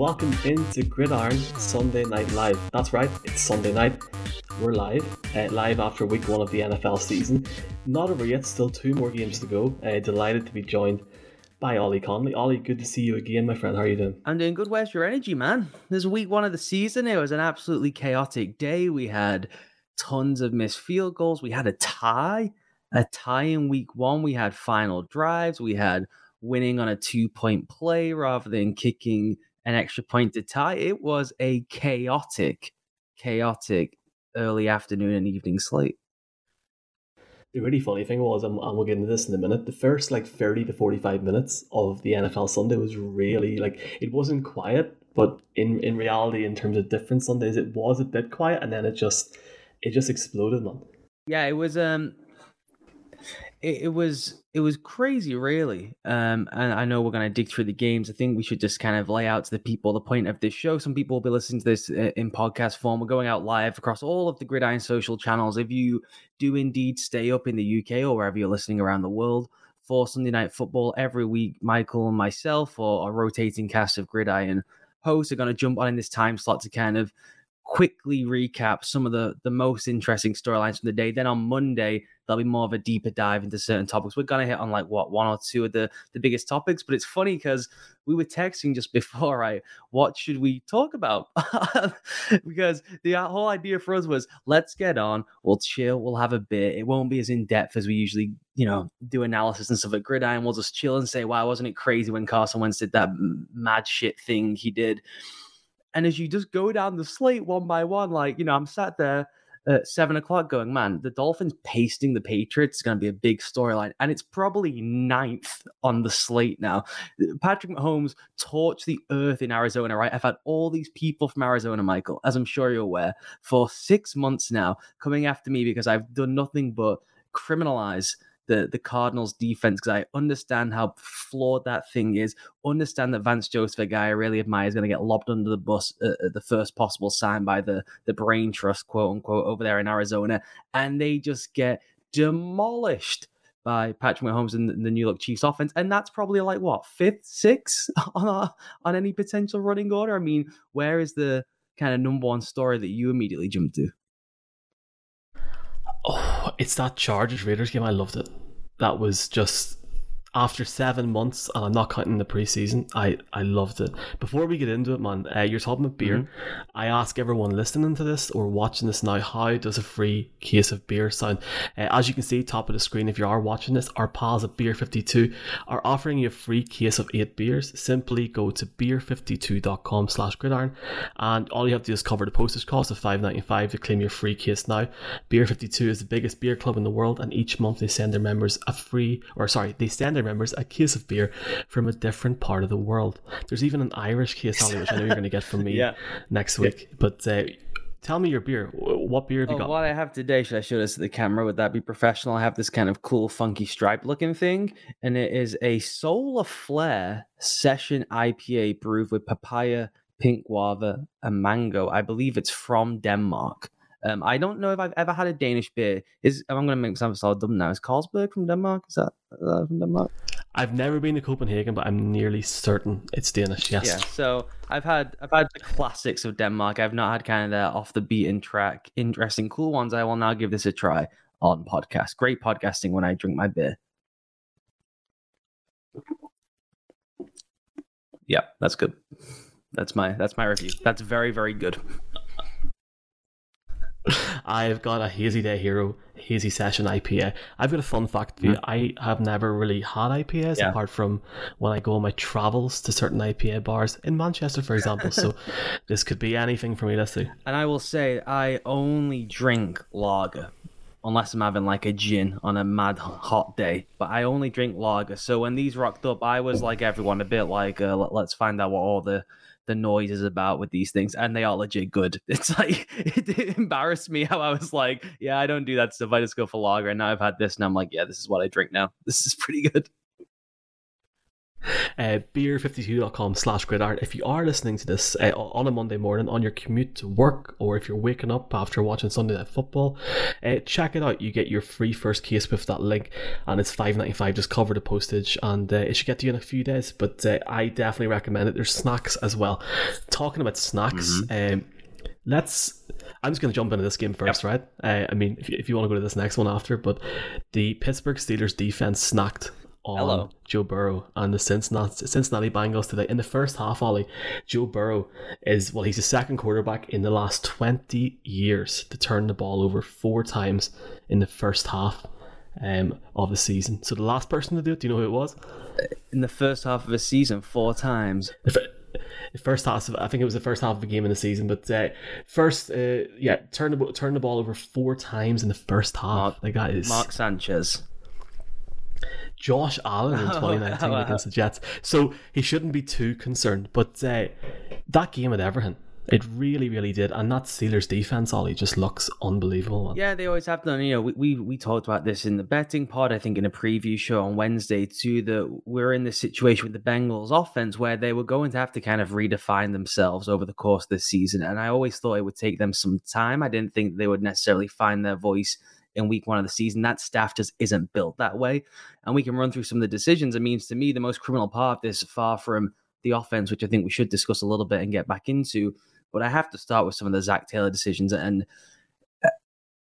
Welcome into Gridiron Sunday Night Live. That's right, it's Sunday night. We're live, uh, live after week one of the NFL season. Not over yet, still two more games to go. Uh, delighted to be joined by Ollie Connolly. Ollie, good to see you again, my friend. How are you doing? I'm doing good. Where's your energy, man? This week one of the season. It was an absolutely chaotic day. We had tons of missed field goals. We had a tie, a tie in week one. We had final drives. We had winning on a two point play rather than kicking an extra point to tie. It was a chaotic, chaotic early afternoon and evening slate. The really funny thing was, and we'll get into this in a minute, the first like 30 to 45 minutes of the NFL Sunday was really like, it wasn't quiet, but in, in reality, in terms of different Sundays, it was a bit quiet and then it just, it just exploded, man. Yeah, it was, um, it, it was it was crazy, really. Um, and I know we're going to dig through the games. I think we should just kind of lay out to the people the point of this show. Some people will be listening to this uh, in podcast form. We're going out live across all of the Gridiron social channels. If you do indeed stay up in the UK or wherever you're listening around the world for Sunday Night Football every week, Michael and myself or a rotating cast of Gridiron hosts are going to jump on in this time slot to kind of quickly recap some of the the most interesting storylines from the day. Then on Monday, there'll be more of a deeper dive into certain topics. We're gonna hit on like what one or two of the the biggest topics, but it's funny because we were texting just before, right? What should we talk about? because the uh, whole idea for us was let's get on, we'll chill, we'll have a bit. It won't be as in depth as we usually, you know, do analysis and stuff at Gridiron. We'll just chill and say, "Wow, wasn't it crazy when Carson Wentz did that mad shit thing he did?" And as you just go down the slate one by one, like, you know, I'm sat there at seven o'clock going, man, the Dolphins pasting the Patriots is going to be a big storyline. And it's probably ninth on the slate now. Patrick Mahomes torched the earth in Arizona, right? I've had all these people from Arizona, Michael, as I'm sure you're aware, for six months now coming after me because I've done nothing but criminalize the the Cardinals defense because I understand how flawed that thing is. Understand that Vance Joseph, a guy I really admire, is going to get lobbed under the bus at, at the first possible sign by the the brain trust, quote unquote, over there in Arizona, and they just get demolished by Patrick Mahomes and the New York Chiefs offense, and that's probably like what fifth, sixth on a, on any potential running order. I mean, where is the kind of number one story that you immediately jump to? It's that Chargers Raiders game. I loved it. That was just after seven months, and I'm not counting the preseason, I, I loved it. Before we get into it, man, uh, you're talking about beer. Mm-hmm. I ask everyone listening to this or watching this now, how does a free case of beer sound? Uh, as you can see, top of the screen, if you are watching this, our pals at Beer 52 are offering you a free case of eight beers. Simply go to beer52.com slash gridiron, and all you have to do is cover the postage cost of $5.95 to claim your free case now. Beer 52 is the biggest beer club in the world, and each month they send their members a free, or sorry, they send their members a case of beer from a different part of the world. There's even an Irish case, Ollie, which I know you're going to get from me yeah. next week. Yeah. But uh, tell me your beer. What beer have you oh, got? What I have today, should I show this to the camera? Would that be professional? I have this kind of cool, funky stripe looking thing, and it is a Solar Flare Session IPA brewed with papaya, pink guava, and mango. I believe it's from Denmark. Um, I don't know if I've ever had a Danish beer. Is I'm going to make myself sound dumb now. Is Carlsberg from Denmark? Is that, is that from Denmark? I've never been to Copenhagen, but I'm nearly certain it's Danish. Yes. Yeah. So I've had I've had the classics of Denmark. I've not had kind of the off the beaten track, interesting, cool ones. I will now give this a try on podcast. Great podcasting when I drink my beer. Yeah, that's good. That's my that's my review. That's very very good. I've got a Hazy Day Hero Hazy Session IPA. I've got a fun fact for you. Mm. I have never really had IPAs yeah. apart from when I go on my travels to certain IPA bars in Manchester, for example. so this could be anything for me. Let's see. And I will say, I only drink lager unless I'm having like a gin on a mad hot day. But I only drink lager. So when these rocked up, I was like everyone, a bit like, uh, let's find out what all the the noise is about with these things, and they are legit good. It's like it, it, embarrassed me how I was like, yeah, I don't do that stuff. I just go for lager, and now I've had this, and I'm like, yeah, this is what I drink now. This is pretty good. Uh, beer52.com slash gridiron. If you are listening to this uh, on a Monday morning on your commute to work or if you're waking up after watching Sunday Night Football, uh, check it out. You get your free first case with that link and it's five ninety five. Just cover the postage and uh, it should get to you in a few days. But uh, I definitely recommend it. There's snacks as well. Talking about snacks, mm-hmm. um, let's I'm just going to jump into this game first, yep. right? Uh, I mean, if you, if you want to go to this next one after, but the Pittsburgh Steelers defense snacked on Hello. Joe Burrow and the Cincinnati, Cincinnati Bengals today. In the first half, Ollie, Joe Burrow is, well, he's the second quarterback in the last 20 years to turn the ball over four times in the first half um, of the season. So the last person to do it, do you know who it was? In the first half of a season, four times. It, first half. Of, I think it was the first half of the game in the season. But uh, first, uh, yeah, turn the turn the ball over four times in the first half. Mark, like that is Mark Sanchez. Josh Allen in 2019 against the Jets. So he shouldn't be too concerned. But uh, that game at Everton, it really, really did. And that Steelers defense, Ollie, just looks unbelievable. Yeah, they always have done. You know, we, we, we talked about this in the betting pod, I think in a preview show on Wednesday, too, that we're in this situation with the Bengals offense where they were going to have to kind of redefine themselves over the course of this season. And I always thought it would take them some time. I didn't think they would necessarily find their voice in week one of the season. That staff just isn't built that way. And we can run through some of the decisions. It means to me, the most criminal part of this, far from the offense, which I think we should discuss a little bit and get back into. But I have to start with some of the Zac Taylor decisions. And uh,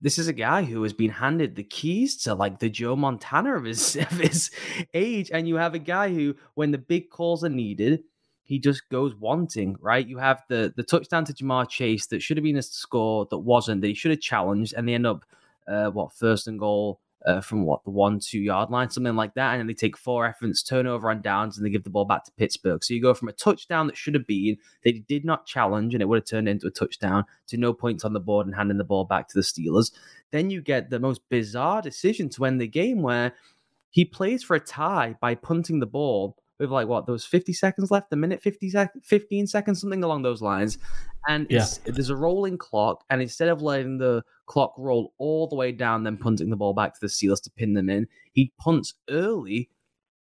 this is a guy who has been handed the keys to like the Joe Montana of his, of his age. And you have a guy who, when the big calls are needed, he just goes wanting, right? You have the the touchdown to Ja'Marr Chase that should have been a score that wasn't, that he should have challenged, and they end up uh, what first and goal uh, from what the one two yard line, something like that, and then they take four efforts, turnover on downs, and they give the ball back to Pittsburgh. So you go from a touchdown that should have been they did not challenge, and it would have turned into a touchdown to no points on the board and handing the ball back to the Steelers. Then you get the most bizarre decision to end the game where he plays for a tie by punting the ball with like what was 50 seconds left a minute 50 sec- 15 seconds something along those lines and yeah. there's a rolling clock and instead of letting the clock roll all the way down then punting the ball back to the Steelers to pin them in he punts early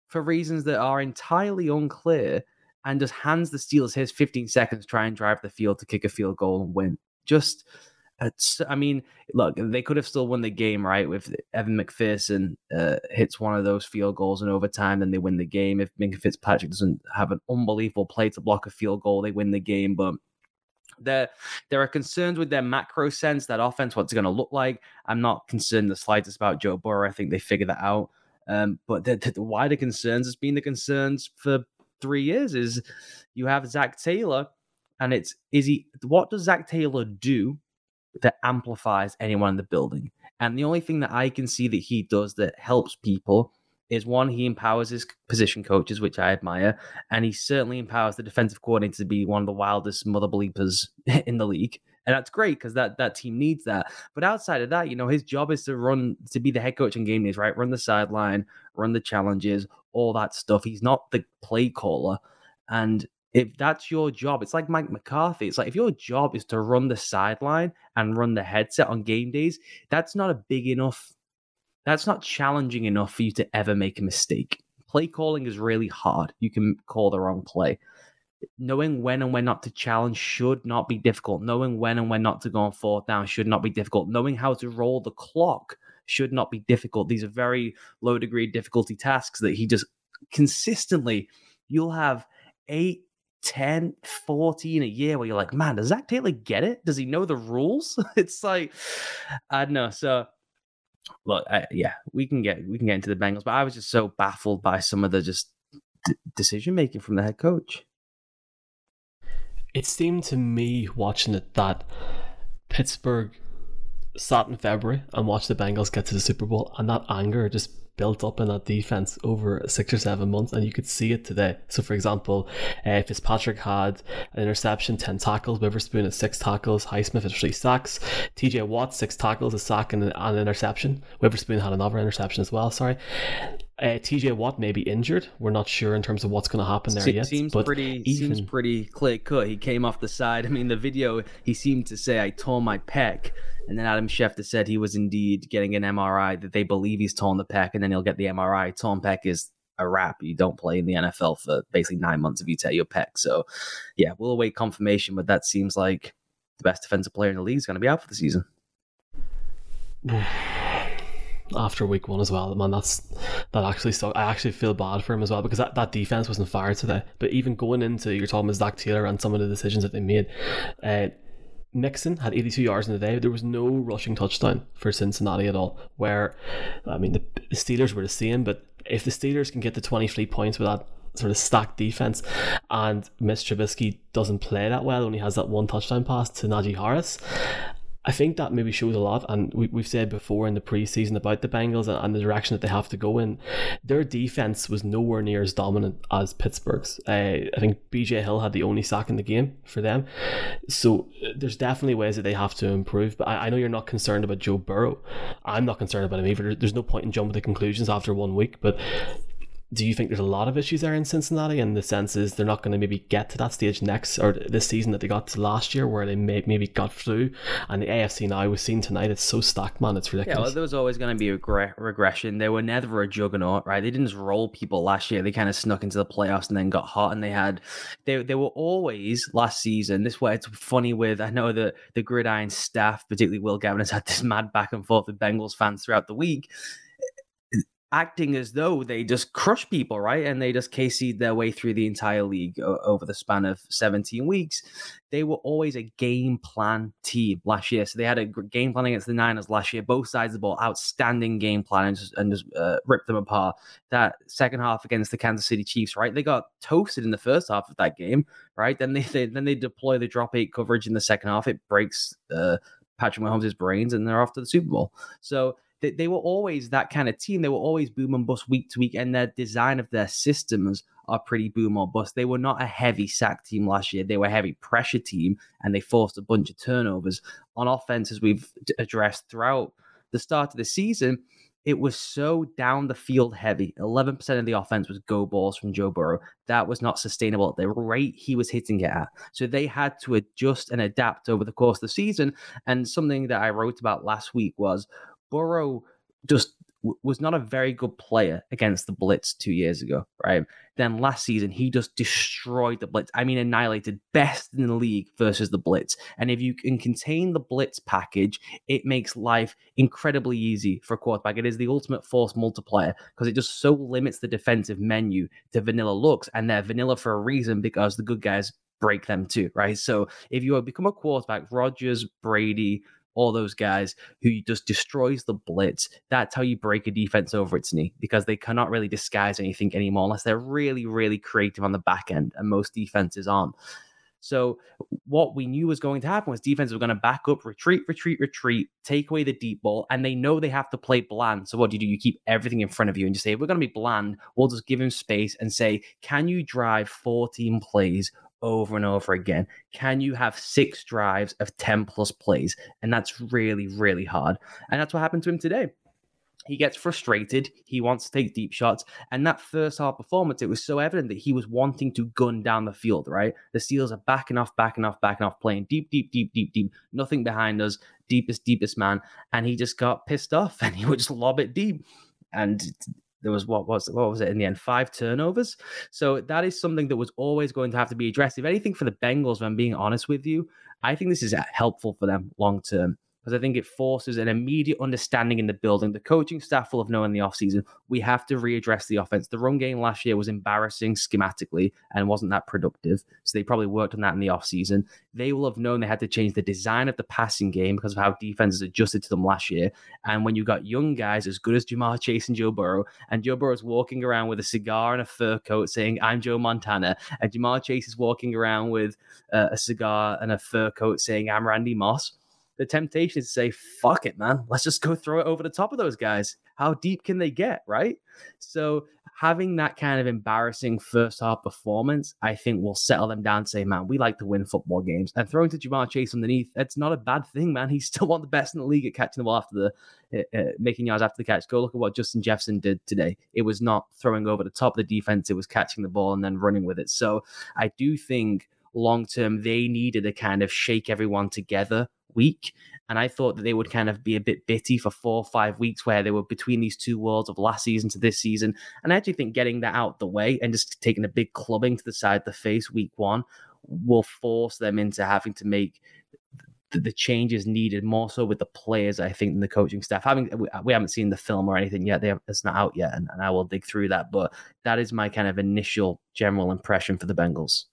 for reasons that are entirely unclear and just hands the Steelers his 15 seconds to try and drive the field to kick a field goal and win just I mean, look, they could have still won the game, right? If Evan McPherson uh, hits one of those field goals in overtime, then they win the game. If Minkah Fitzpatrick doesn't have an unbelievable play to block a field goal, they win the game. But there, there are concerns with their macro sense, that offense, what's going to look like. I'm not concerned the slightest about Joe Burrow. I think they figured that out. Um, but the, the, the wider concerns has been the concerns for three years is you have Zac Taylor, and it's is he what does Zac Taylor do that amplifies anyone in the building. And the only thing that I can see that he does that helps people is one, he empowers his position coaches, which I admire, and he certainly empowers the defensive coordinator to be one of the wildest mother bleepers in the league. And that's great because that that team needs that. But outside of that, you know, his job is to run to be the head coach in game days, right? Run the sideline, run the challenges, all that stuff. He's not the play caller. And if that's your job, it's like Mike McCarthy. It's like if your job is to run the sideline and run the headset on game days, that's not a big enough, that's not challenging enough for you to ever make a mistake. Play calling is really hard. You can call the wrong play. Knowing when and when not to challenge should not be difficult. Knowing when and when not to go on fourth down should not be difficult. Knowing how to roll the clock should not be difficult. These are very low degree difficulty tasks that he just consistently, you'll have eight 10, 14 a year where you're like, man, does Zac Taylor get it? Does he know the rules? it's like, I don't know. So, look, yeah, we can get we can get into the Bengals, but I was just so baffled by some of the just d- decision making from the head coach. It seemed to me watching it that Pittsburgh sat in February and watched the Bengals get to the Super Bowl, and that anger just built up in that defense over six or seven months, and you could see it today. So, for example, uh, Fitzpatrick had an interception, 10 tackles, Witherspoon had six tackles, Highsmith had three sacks, TJ Watt, six tackles, a sack, and an interception. Witherspoon had another interception as well, sorry. Uh, TJ Watt may be injured. We're not sure in terms of what's going to happen there Se- yet. Seems pretty even... seems pretty clear cut. He came off the side. I mean, the video he seemed to say, "I tore my pec," and then Adam Schefter said he was indeed getting an MRI. That they believe he's torn the pec, and then he'll get the MRI. Torn pec is a wrap. You don't play in the NFL for basically nine months if you tear your pec. So, yeah, we'll await confirmation, but that seems like the best defensive player in the league is going to be out for the season. After week one as well, man, that's that actually stuck. I actually feel bad for him as well because that, that defense wasn't fired today. But even going into you're talking about Zac Taylor and some of the decisions that they made, uh, Mixon had 82 yards in the day. There was no rushing touchdown for Cincinnati at all. Where, I mean, the Steelers were the same, but if the Steelers can get to 23 points with that sort of stacked defense, and Mitch Trubisky doesn't play that well, only has that one touchdown pass to Najee Harris, I think that maybe shows a lot. And we, we've said before in the preseason about the Bengals and, and, the direction that they have to go in. Their defense was nowhere near as dominant as Pittsburgh's. Uh, I think BJ Hill had the only sack in the game for them. So uh, there's definitely ways that they have to improve. But I, I know you're not concerned about Joe Burrow. I'm not concerned about him either. There's no point in jumping to conclusions after one week. But do you think there's a lot of issues there in Cincinnati? And the sense is they're not going to maybe get to that stage next or this season that they got to last year, where they may, maybe got through. And the AFC now we've seen tonight, it's so stacked, man. It's ridiculous. Yeah, well, there was always going to be a regre- regression. They were never a juggernaut, right? They didn't just roll people last year. They kind of snuck into the playoffs and then got hot. And they had, they they were always last season. This way, it's funny with I know that the gridiron staff, particularly Will Gavin, has had this mad back and forth with Bengals fans throughout the week acting as though they just crush people, right? And they just KC'd their way through the entire league over the span of 17 weeks. They were always a game plan team last year. So they had a game plan against the Niners last year, both sides of the ball, outstanding game plan and just, and just uh, ripped them apart. That second half against the Kansas City Chiefs, right? They got toasted in the first half of that game, right? Then they, they then they deploy the drop eight coverage in the second half. It breaks uh, Patrick Mahomes' brains and they're off to the Super Bowl. So they, they were always that kind of team. They were always boom and bust week to week, and their design of their systems are pretty boom or bust. They were not a heavy sack team last year. They were a heavy pressure team, and they forced a bunch of turnovers on offense, as we've addressed throughout the start of the season. It was so down the field heavy. 11% of the offense was go balls from Joe Burrow. That was not sustainable at the rate he was hitting it at. So they had to adjust and adapt over the course of the season. And something that I wrote about last week was Burrow just was not a very good player against the blitz two years ago, right? Then last season he just destroyed the blitz. I mean, annihilated best in the league versus the blitz. And if you can contain the blitz package, it makes life incredibly easy for a quarterback. It is the ultimate force multiplier because it just so limits the defensive menu to vanilla looks, and they're vanilla for a reason because the good guys break them too, right? So if you become a quarterback, Rodgers, Brady, all those guys who just destroys the blitz. That's how you break a defense over its knee because they cannot really disguise anything anymore unless they're really, really creative on the back end, and most defenses aren't. So what we knew was going to happen was defense were going to back up, retreat, retreat, retreat, take away the deep ball, and they know they have to play bland. So what do you do? You keep everything in front of you and just say, we're going to be bland. We'll just give him space and say, can you drive 14 plays over and over again. Can you have six drives of 10 plus plays? And that's really, really hard. And that's what happened to him today. He gets frustrated. He wants to take deep shots. And that first half performance, it was so evident that he was wanting to gun down the field, right? The Steelers are backing off, backing off, backing off, playing deep, deep, deep, deep, deep. Nothing behind us. Deepest, deepest man. And he just got pissed off and he would just lob it deep. And there was what was what was it in the end? Five turnovers? So that is something that was always going to have to be addressed. If anything for the bengals if i'm being honest with you i think this is uh, helpful for them long term because I think it forces an immediate understanding in the building. The coaching staff will have known in the offseason we have to readdress the offense. The run game last year was embarrassing schematically and wasn't that productive. So they probably worked on that in the offseason. They will have known they had to change the design of the passing game because of how defenses adjusted to them last year. And when you got young guys as good as Ja'Marr Chase and Joe Burrow, and Joe Burrow is walking around with a cigar and a fur coat saying, I'm Joe Montana, and Ja'Marr Chase is walking around with uh, a cigar and a fur coat saying, I'm Randy Moss the temptation is to say, fuck it, man. Let's just go throw it over the top of those guys. How deep can they get, right? So having that kind of embarrassing first half performance, I think will settle them down and say, man, we like to win football games. And throwing to Ja'Marr Chase underneath, that's not a bad thing, man. He's still one of the best in the league at catching the ball after the uh, making yards after the catch. Go look at what Justin Jefferson did today. It was not throwing over the top of the defense, it was catching the ball and then running with it. So I do think long term they needed to kind of shake everyone together week. And I thought that they would kind of be a bit bitty for four or five weeks where they were between these two worlds of last season to this season. And I actually think getting that out the way and just taking a big clubbing to the side of the face week one will force them into having to make the, changes needed more so with the players, I think, than the coaching staff. Having we, we haven't seen the film or anything yet; have, it's not out yet, and, and I will dig through that. But that is my kind of initial general impression for the Bengals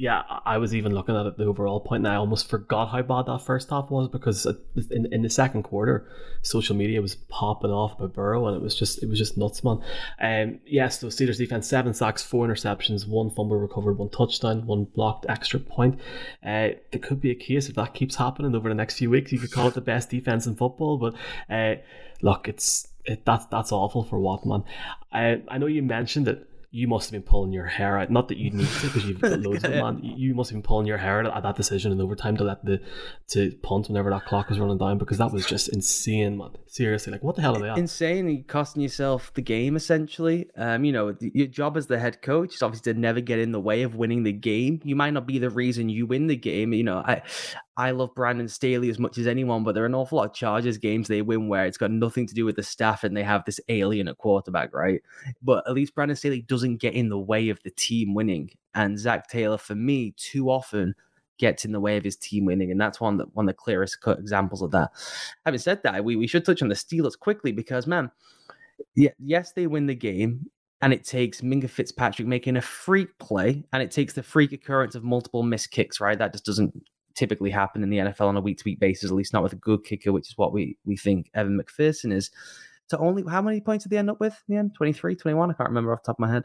yeah, I was even looking at it the overall point, and I almost forgot how bad that first half was because in, in the second quarter, social media was popping off about Burrow, and it was just it was just nuts, man. Um, yes, the Steelers defense seven sacks, four interceptions, one fumble recovered, one touchdown, one blocked extra point. Uh, there could be a case if that keeps happening over the next few weeks, you could call it the best defense in football. But uh, look, it's it, that's that's awful for what man. I I know you mentioned it you must have been pulling your hair out. Not that you need to, because you've got loads of it, man. You must have been pulling your hair out at that decision in overtime to let the to punt whenever that clock was running down, because that was just insane, man. Seriously, like what the hell are they at? Insane, and costing yourself the game essentially. Um, you know, your job as the head coach is obviously to never get in the way of winning the game. You might not be the reason you win the game. You know, I I love Brandon Staley as much as anyone, but there are an awful lot of Chargers games they win where it's got nothing to do with the staff and they have this alien at quarterback, right? But at least Brandon Staley doesn't get in the way of the team winning. And Zac Taylor, for me, too often gets in the way of his team winning, and that's one that one of the clearest cut examples of that. Having said that, we, we should touch on the Steelers quickly because man, yeah, yes, they win the game, and it takes Minkah Fitzpatrick making a freak play, and it takes the freak occurrence of multiple missed kicks, right? That just doesn't typically happen in the NFL on a week to week basis, at least not with a good kicker, which is what we, we think Evan McPherson is. To only, how many points did they end up with in the end? 23, 21? I can't remember off the top of my head.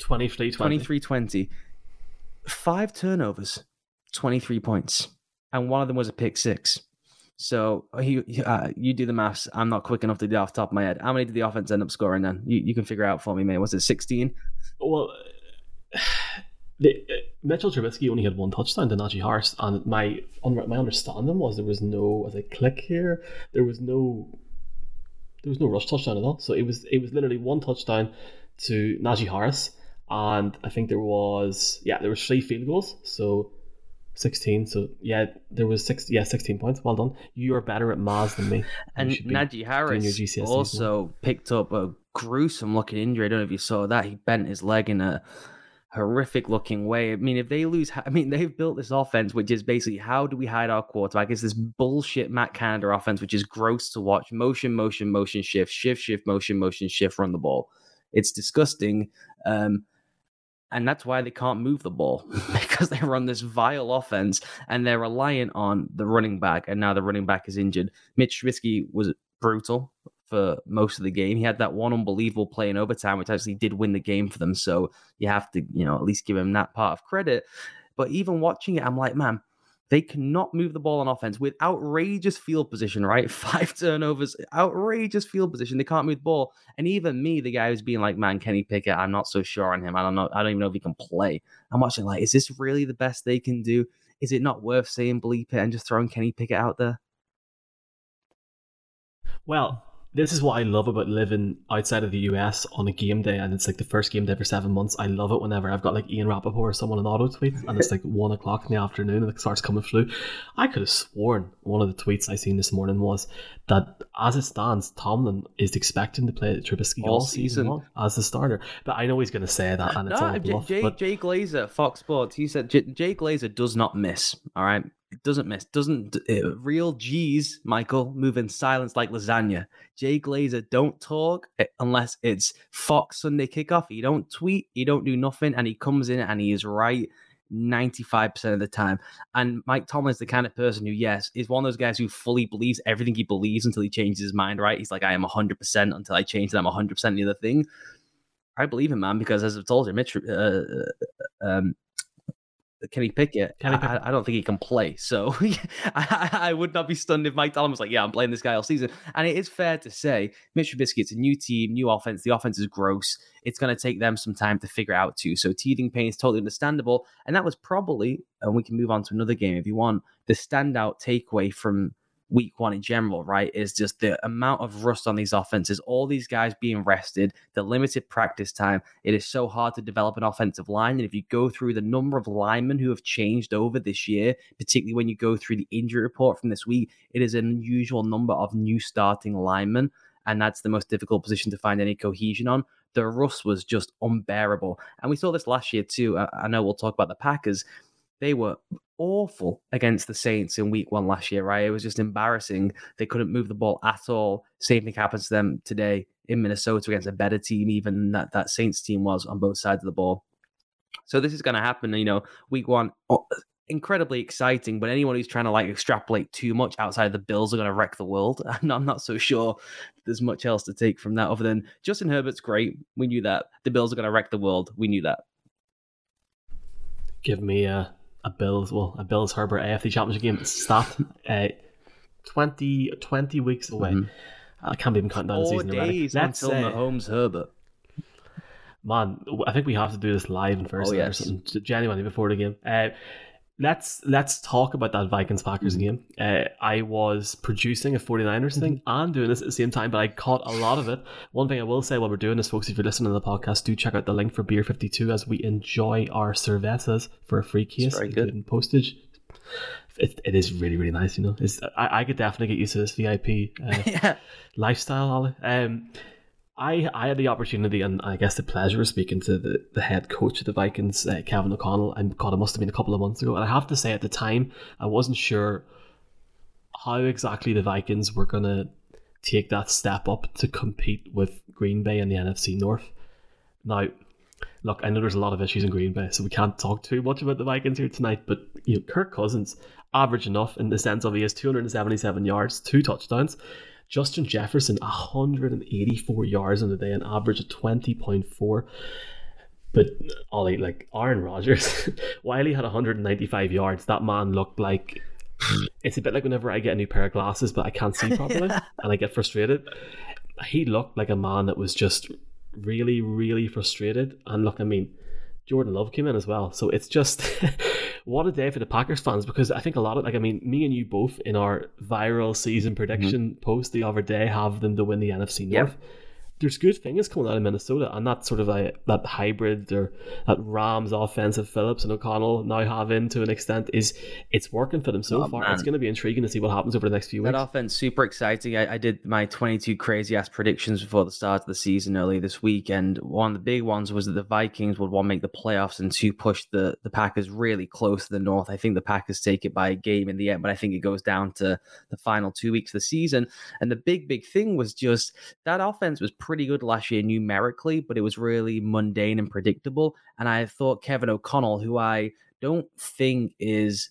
23 20. 23 20. Five turnovers, 23 points. And one of them was a pick six. So he, uh, you do the maths. I'm not quick enough to do off the top of my head. How many did the offense end up scoring then? You, you can figure out for me, mate. Was it 16? Well, the, uh, Mitchell Trubisky only had one touchdown to Najee Harris, and my my understanding was there was no as I click here, there was no there was no rush touchdown at all. So it was it was literally one touchdown to Najee Harris, and I think there was yeah there was three field goals, so sixteen. So yeah, there was six yeah sixteen points. Well done. You are better at maths than me. And Najee Harris also picked up a gruesome looking injury. I don't know if you saw that. He bent his leg in a horrific looking way. I mean, if they lose, I mean, they've built this offense, which is basically how do we hide our quarterback? It's this bullshit Matt Canada offense, which is gross to watch. Motion, motion, motion, shift, shift, shift, motion, motion, shift, run the ball. It's disgusting. Um, and that's why they can't move the ball because they run this vile offense and they're reliant on the running back. And now the running back is injured. Mitch Trubisky was brutal for most of the game. He had that one unbelievable play in overtime, which actually did win the game for them. So you have to, you know, at least give him that part of credit. But even watching it, I'm like, man, they cannot move the ball on offense with outrageous field position, right? Five turnovers, outrageous field position. They can't move the ball. And even me, the guy who's being like, man, Kenny Pickett, I'm not so sure on him. I don't know. I don't even know if he can play. I'm watching like, is this really the best they can do? Is it not worth saying bleep it and just throwing Kenny Pickett out there? Well, this is what I love about living outside of the US on a game day, and it's like the first game day for seven months. I love it whenever I've got like Ian Rapoport or someone in auto tweet, and it's like one o'clock in the afternoon, and it starts coming through. I could have sworn one of the tweets I seen this morning was that as it stands, Tomlin is expecting to play Trubisky all, all season, long as the starter. But I know he's going to say that, and it's no, all bluff. Jay, but... Jay Glazer, Fox Sports, he said Jay Glazer does not miss. All right, it doesn't miss. Doesn't uh, real G's, Michael, move in silence like lasagna. Jay Glazer don't talk eh, unless it's Fox Sunday kickoff. He don't tweet. He don't do nothing, and he comes in and he is right. 95% of the time. And Mike Tomlin is the kind of person who, yes, is one of those guys who fully believes everything he believes until he changes his mind, right? He's like, I am 100% until I change it. I'm 100% the other thing. I believe him, man, because as I've told you, Mitch, uh, uh um, Kenny Pickett, Kenny Pickett. I, I, don't think he can play. So I, I, would not be stunned if Mike Tomlin was like, "Yeah, I'm playing this guy all season." And it is fair to say, Mitch Trubisky, it's a new team, new offense. The offense is gross. It's going to take them some time to figure out too. So teething pain is totally understandable. And that was probably, and we can move on to another game if you want, the standout takeaway from week one in general, right, is just the amount of rust on these offenses, all these guys being rested, the limited practice time. It is so hard to develop an offensive line. And if you go through the number of linemen who have changed over this year, particularly when you go through the injury report from this week, it is an unusual number of new starting linemen. And that's the most difficult position to find any cohesion on. The rust was just unbearable. And we saw this last year too. I, know we'll talk about the Packers they were awful against the Saints in week one last year, right? It was just embarrassing. They couldn't move the ball at all. Same thing happens to them today in Minnesota against a better team, even that that Saints team was on both sides of the ball. So this is going to happen, you know, week one. Oh, incredibly exciting, but anyone who's trying to like extrapolate too much outside of the Bills are going to wreck the world. And I'm not so sure there's much else to take from that other than Justin Herbert's great. We knew that. The Bills are going to wreck the world. We knew that. Give me a a Bills, well, a Bills Herbert AFC Championship game stat, uh, 20, 20 weeks away. Mm-hmm. I can't even count down the season days already. Let's until say, Mahomes Herbert. Man, I think we have to do this live in first oh, yes. or something. Genuinely before the game. Uh, let's let's talk about that Vikings Packers mm-hmm. game. Uh, I was producing a 49ers thing mm-hmm. and doing this at the same time, but I caught a lot of it. One thing I will say while we're doing this, folks, if you're listening to the podcast, do check out the link for Beer 52 as we enjoy our cervezas for a free case, including postage. It, it is really really nice, you know. It's I, I could definitely get used to this VIP uh, yeah. lifestyle, Ollie. Um, I I had the opportunity and I guess the pleasure of speaking to the, the head coach of the Vikings, uh, Kevin O'Connell. And God, it must have been a couple of months ago. And I have to say, at the time, I wasn't sure how exactly the Vikings were going to take that step up to compete with Green Bay in the NFC North. Now, look, I know there's a lot of issues in Green Bay, so we can't talk too much about the Vikings here tonight. But you know, Kirk Cousins, average enough in the sense of he has 277 yards, two touchdowns. Justin Jefferson, 184 yards on the day, an average of 20.4. But Ollie, like Aaron Rodgers, while he had 195 yards, that man looked like it's a bit like whenever I get a new pair of glasses, but I can't see properly and I get frustrated. He looked like a man that was just really, really frustrated. And look, I mean, Jordan Love came in as well. So it's just what a day for the Packers fans because I think a lot of like I mean me and you both in our viral season prediction mm-hmm. post the other day have them to win the NFC North. Yep there's good things coming out of Minnesota, and that sort of a that hybrid or that Rams offensive Phillips and O'Connell now have in to an extent is it's working for them so oh, far. Man. It's going to be intriguing to see what happens over the next few weeks. That offense super exciting. I, I did my 22 crazy ass predictions before the start of the season early this week, and one of the big ones was that the Vikings would one make the playoffs and two push the the Packers really close to the North. I think the Packers take it by a game in the end, but I think it goes down to the final two weeks of the season. And the big big thing was just that offense was pretty good last year numerically, but it was really mundane and predictable. And I thought Kevin O'Connell, who I don't think is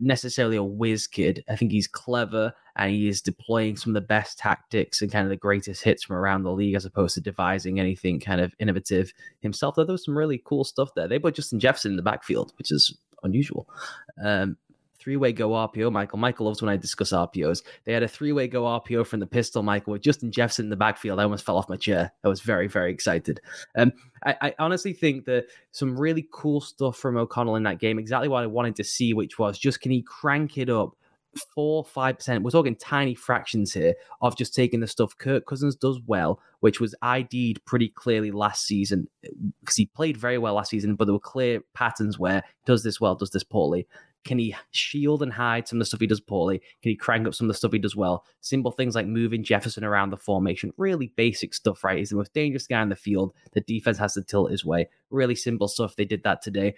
necessarily a whiz kid. I think he's clever and he is deploying some of the best tactics and kind of the greatest hits from around the league as opposed to devising anything kind of innovative himself. Though there was some really cool stuff there. They put Justin Jefferson in the backfield, which is unusual. Um, three-way go RPO, Michael. Michael loves when I discuss RPOs. They had a three-way go RPO from the pistol, Michael, with Justin Jefferson in the backfield. I almost fell off my chair. I was very, very excited. Um, I, I honestly think that some really cool stuff from O'Connell in that game. Exactly what I wanted to see, which was just can he crank it up four, five percent. We're talking tiny fractions here of just taking the stuff Kirk Cousins does well, which was ID'd pretty clearly last season because he played very well last season, but there were clear patterns where does this well, does this poorly. Can he shield and hide some of the stuff he does poorly? Can he crank up some of the stuff he does well? Simple things like moving Jefferson around the formation, really basic stuff, right? He's the most dangerous guy in the field. The defense has to tilt his way. Really simple stuff. They did that today.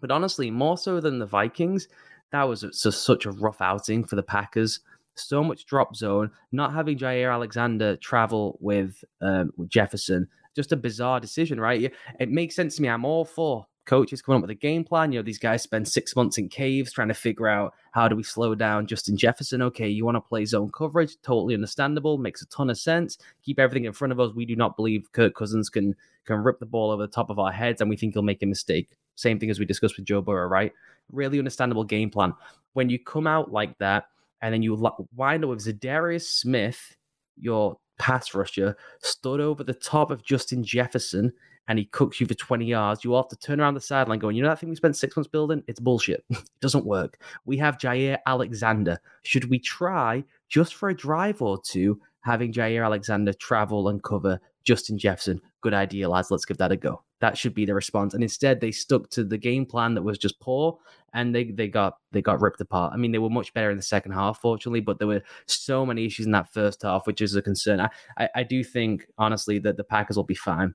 But honestly, more so than the Vikings, that was just such a rough outing for the Packers. So much drop zone, not having Jaire Alexander travel with, um, with Jefferson, just a bizarre decision, right? It makes sense to me. I'm all for coaches coming up with a game plan. You know, these guys spend six months in caves trying to figure out how do we slow down Justin Jefferson. Okay, you want to play zone coverage, totally understandable, makes a ton of sense. Keep everything in front of us. We do not believe Kirk Cousins can can rip the ball over the top of our heads, and we think he'll make a mistake. Same thing as we discussed with Joe Burrow, right? Really understandable game plan. When you come out like that, and then you wind up with Za'Darius Smith, your pass rusher stood over the top of Justin Jefferson and he cooks you for 20 yards, you have to turn around the sideline going, you know that thing we spent six months building? It's bullshit. it doesn't work. We have Jaire Alexander. Should we try just for a drive or two having Jaire Alexander travel and cover Justin Jefferson? Good idea, lads. Let's give that a go. That should be the response. And instead they stuck to the game plan that was just poor and they, they got they got ripped apart. I mean, they were much better in the second half, fortunately, but there were so many issues in that first half, which is a concern. I, I, I do think honestly that the Packers will be fine.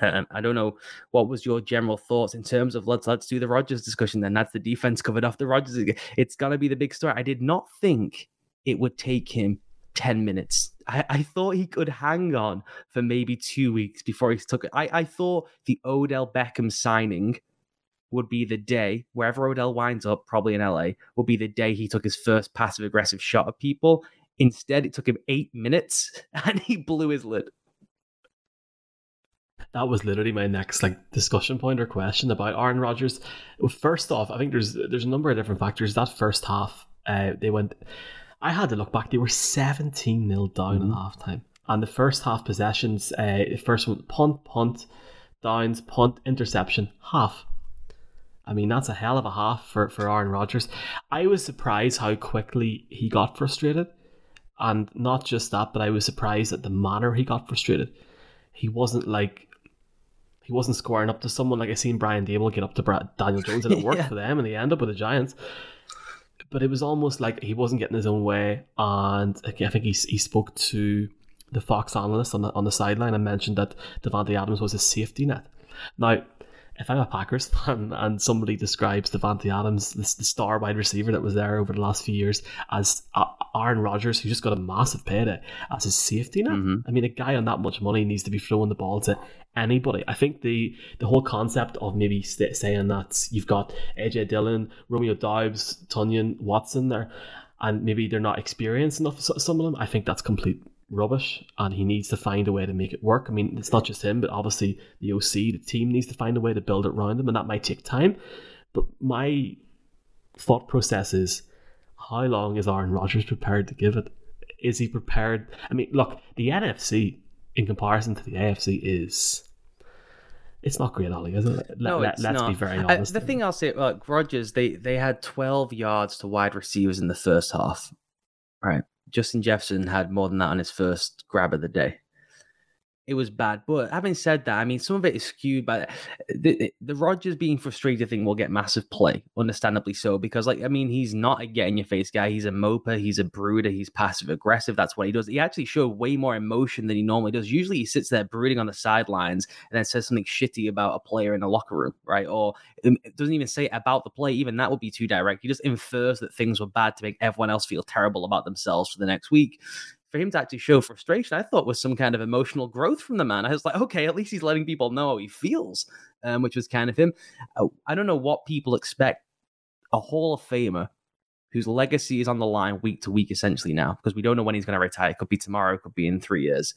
Um, I don't know what was your general thoughts in terms of let's let's do the Rodgers discussion. Then that's the defense covered off the Rodgers. It's gonna be the big story. I did not think it would take him ten minutes. I, I thought he could hang on for maybe two weeks before he took it. I, I thought the Odell Beckham signing would be the day wherever Odell winds up, probably in LA, would be the day he took his first passive aggressive shot at people. Instead, it took him eight minutes and he blew his lid that was literally my next like discussion point or question about Aaron Rodgers. First off, I think there's there's a number of different factors. That first half, uh, they went. I had to look back. They were 17 nil down mm-hmm. at halftime, and the first half possessions, uh, first one punt, punt, downs, punt, interception, half. I mean, that's a hell of a half for, for Aaron Rodgers. I was surprised how quickly he got frustrated. And not just that, but I was surprised at the manner he got frustrated. He wasn't like he wasn't scoring up to someone like I seen Brian Daboll get up to Brad, Daniel Jones, and it worked yeah. for them, and they end up with the Giants. But it was almost like he wasn't getting his own way, and I think he he spoke to the Fox analyst on the on the sideline and mentioned that Davante Adams was a safety net. Now, if I'm a Packers fan and somebody describes Davante Adams, the, the star wide receiver that was there over the last few years, as uh, Aaron Rodgers, who just got a massive payday, as his safety net, mm-hmm. I mean, a guy on that much money needs to be throwing the ball to anybody. I think the the whole concept of maybe st- saying that you've got AJ Dillon, Romeo Doubs, Tonyan Watson there, and maybe they're not experienced enough. Some of them, I think that's complete rubbish and he needs to find a way to make it work. I mean, it's not just him, but obviously the OC, the team needs to find a way to build it around him, and that might take time. But my thought process is how long is Aaron Rodgers prepared to give it? Is he prepared? I mean, look, the NFC in comparison to the AFC is it's not great, Ollie, is it? Let, no, let, us be very honest. The thing I'll say, like Rodgers, they they had 12 yards to wide receivers in the first half. Right. Justin Jefferson had more than that on his first grab of the day it was bad. But having said that, I mean, some of it is skewed by the, the Rodgers being frustrated. Thing will get massive play, understandably so, because like I mean, he's not a get in your face guy. He's a moper. He's a brooder. He's passive aggressive. That's what he does. He actually showed way more emotion than he normally does. Usually, he sits there brooding on the sidelines and then says something shitty about a player in the locker room, right? Or um, doesn't even say about the play. Even that would be too direct. He just infers that things were bad to make everyone else feel terrible about themselves for the next week for him to actually show frustration, I thought was some kind of emotional growth from the man. I was like, okay, at least he's letting people know how he feels, um, which was kind of him. Uh, I don't know what people expect a Hall of Famer whose legacy is on the line week to week, essentially now, because we don't know when he's going to retire. It could be tomorrow, it could be in three years.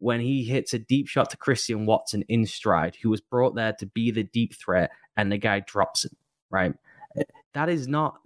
When he hits a deep shot to Christian Watson in stride, who was brought there to be the deep threat, and the guy drops it, right? Uh, that is not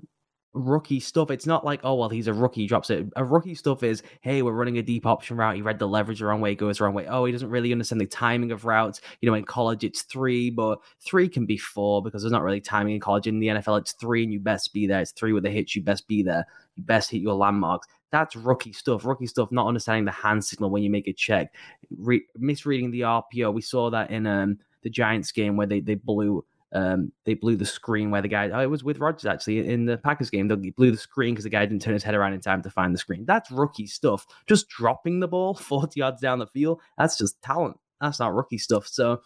rookie stuff. It's not like, oh, well, he's a rookie, he drops it. A rookie stuff is, hey, we're running a deep option route. He read the leverage the wrong way, goes the wrong way. Oh, he doesn't really understand the timing of routes. You know, in college, it's three, but three can be four because there's not really timing in college. In the NFL, it's three and you best be there. It's three with the hits, you best be there. You best hit your landmarks. That's rookie stuff. Rookie stuff, not understanding the hand signal when you make a check, Re- misreading the RPO. We saw that in um, the Giants game where they, they blew um, they blew the screen where the guy, oh, it was with Rodgers actually in the Packers game. They blew the screen because the guy didn't turn his head around in time to find the screen. That's rookie stuff. Just dropping the ball 40 yards down the field, that's just talent. That's not rookie stuff. So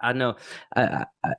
I know. I, I,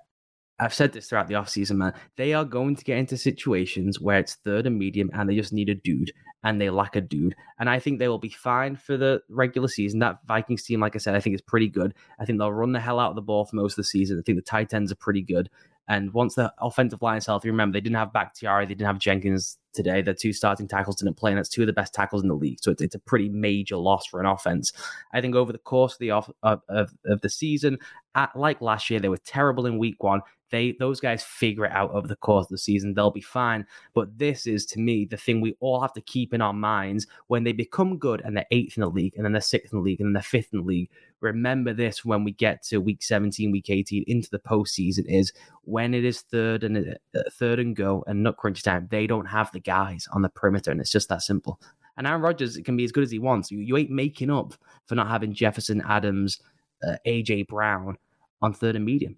I've said this throughout the offseason, man. They are going to get into situations where it's third and medium and they just need a dude and they lack a dude. And I think they will be fine for the regular season. That Vikings team, like I said, I think is pretty good. I think they'll run the hell out of the ball for most of the season. I think the tight ends are pretty good. And once the offensive line is healthy, remember they didn't have Bakhtiari, they didn't have Jenkins today. The two starting tackles didn't play, and that's two of the best tackles in the league. So it's, it's a pretty major loss for an offense. I think over the course of the off, of, of, of the season, at, like last year, they were terrible in week one. They those guys figure it out over the course of the season. They'll be fine. But this is to me the thing we all have to keep in our minds when they become good and they're eighth in the league and then they're sixth in the league and then they're fifth in the league. Remember this when we get to week 17, week 18 into the postseason is when it is third and uh, third and go and nut crunch time. They don't have the guys on the perimeter, and it's just that simple. And Aaron Rodgers can be as good as he wants. You, you ain't making up for not having Jefferson, Adams, uh, AJ Brown on third and medium.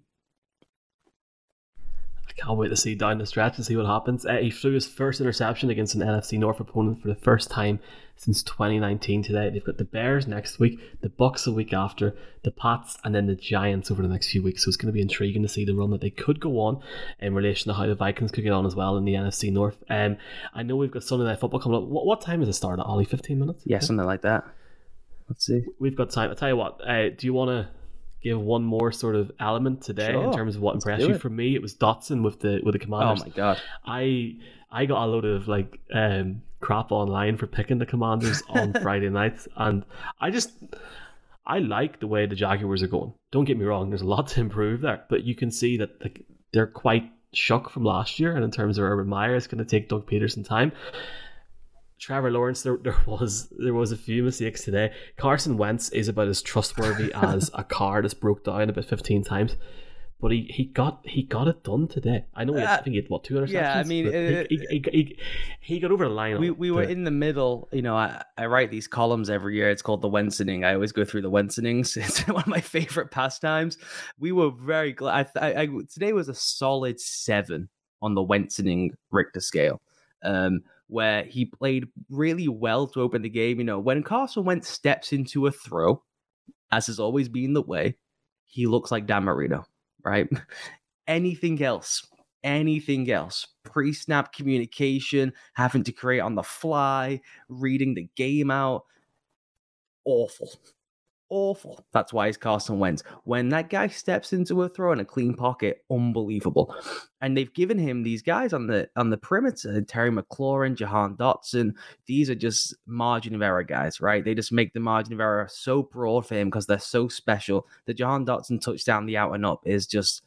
I can't wait to see down the stretch and see what happens. Uh, he threw his first interception against an NFC North opponent for the first time since 2019 today. They've got the Bears next week, the Bucks a week after, the Pats, and then the Giants over the next few weeks. So it's going to be intriguing to see the run that they could go on in relation to how the Vikings could get on as well in the NFC North. Um, I know we've got Sunday Night Football coming up. What, what time is it start at, Ollie? 15 minutes? Yeah, something like that. Let's see. We've got time. I'll tell you what, uh, do you want to give one more sort of element today sure. in terms of what Let's impressed you? For me, it was Dotson with the with the Commanders. Oh my god! I I got a load of like um, crap online for picking the Commanders on Friday nights, and I just I like the way the Jaguars are going. Don't get me wrong; there's a lot to improve there, but you can see that they're quite shook from last year, and in terms of Urban Meyer, it's going to take Doug Pederson time. Trevor Lawrence, there, there was there was a few mistakes today. Carson Wentz is about as trustworthy as a car that's broke down about fifteen times, but he, he got he got it done today. I know he had, uh, I think he had what two interceptions. Yeah, I mean, it, he, he, he, he, got over the line. We we were in the middle. You know, I, I write these columns every year. It's called the Wentzening. I always go through the Wentzenings. It's one of my favorite pastimes. We were very glad. I, I, I today was a solid seven on the Wentzening Richter scale. Um, where he played really well to open the game. You know, when Carson Wentz steps into a throw, as has always been the way, he looks like Dan Marino, right? anything else, anything else, pre snap communication, having to create on the fly, reading the game out, awful awful. That's why he's Carson Wentz. When that guy steps into a throw in a clean pocket, unbelievable. And they've given him these guys on the on the perimeter, Terry McLaurin, Jahan Dotson. These are just margin of error guys, right? They just make the margin of error so broad for him because they're so special. The Jahan Dotson touchdown, the out and up, is just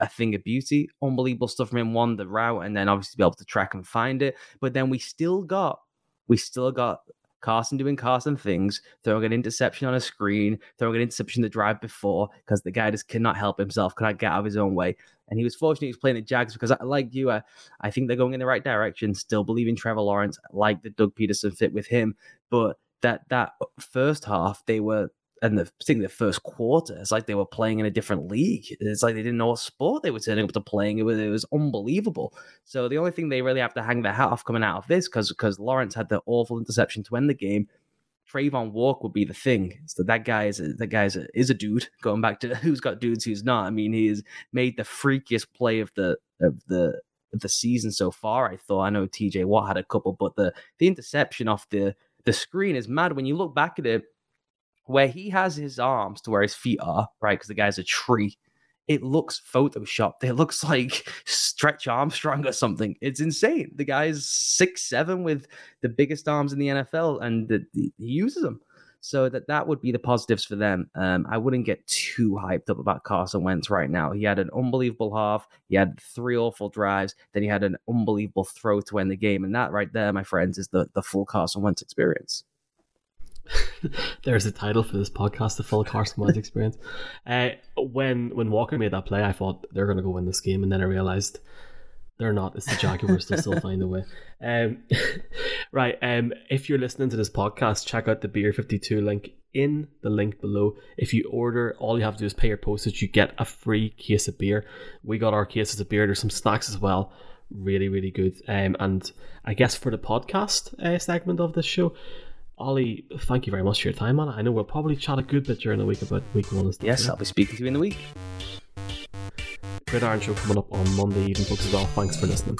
a thing of beauty. Unbelievable stuff from him. One, the route, and then obviously be able to track and find it. But then we still got we still got Carson doing Carson things, throwing an interception on a screen, throwing an interception the drive before, because the guy just cannot help himself, cannot get out of his own way. And he was fortunate he was playing the Jags because, I, like you, I, I think they're going in the right direction. Still believe in Trevor Lawrence, like the Doug Pederson fit with him. But that that first half, they were and the particularly the first quarter, it's like they were playing in a different league. It's like they didn't know what sport they were turning up to playing. It was it was unbelievable. So the only thing they really have to hang their hat off coming out of this, because because Lawrence had the awful interception to end the game. Travon Walk would be the thing. So that guy is a, that guy is a, is a dude. Going back to who's got dudes, who's not. I mean, he has made the freakiest play of the of the of the season so far. I thought. I know T.J. Watt had a couple, but the the interception off the the screen is mad. When you look back at it, where he has his arms to where his feet are, right? Because the guy's a tree. It looks photoshopped. It looks like Stretch Armstrong or something. It's insane. The guy's six seven with the biggest arms in the NFL, and the, the, he uses them. So that that would be the positives for them. Um, I wouldn't get too hyped up about Carson Wentz right now. He had an unbelievable half. He had three awful drives. Then he had an unbelievable throw to end the game, and that right there, my friends, is the the full Carson Wentz experience. There's a title for this podcast, the full Carson Wentz experience. Uh, when when Walker made that play, I thought they're going to go win this game, and then I realized they're not. It's the Jaguars. They'll still find a way. Um, right. Um, if you're listening to this podcast, check out the Beer Fifty Two link in the link below. If you order, all you have to do is pay your postage. You get a free case of beer. We got our cases of beer. There's some snacks as well. Really, really good. Um, and I guess for the podcast uh, segment of this show, Ollie, thank you very much for your time, man. I know we'll probably chat a good bit during the week about week one stuff. Yes, I'll be speaking to you in the week. Gridiron show coming up on Monday evening, folks, as well. Thanks for listening.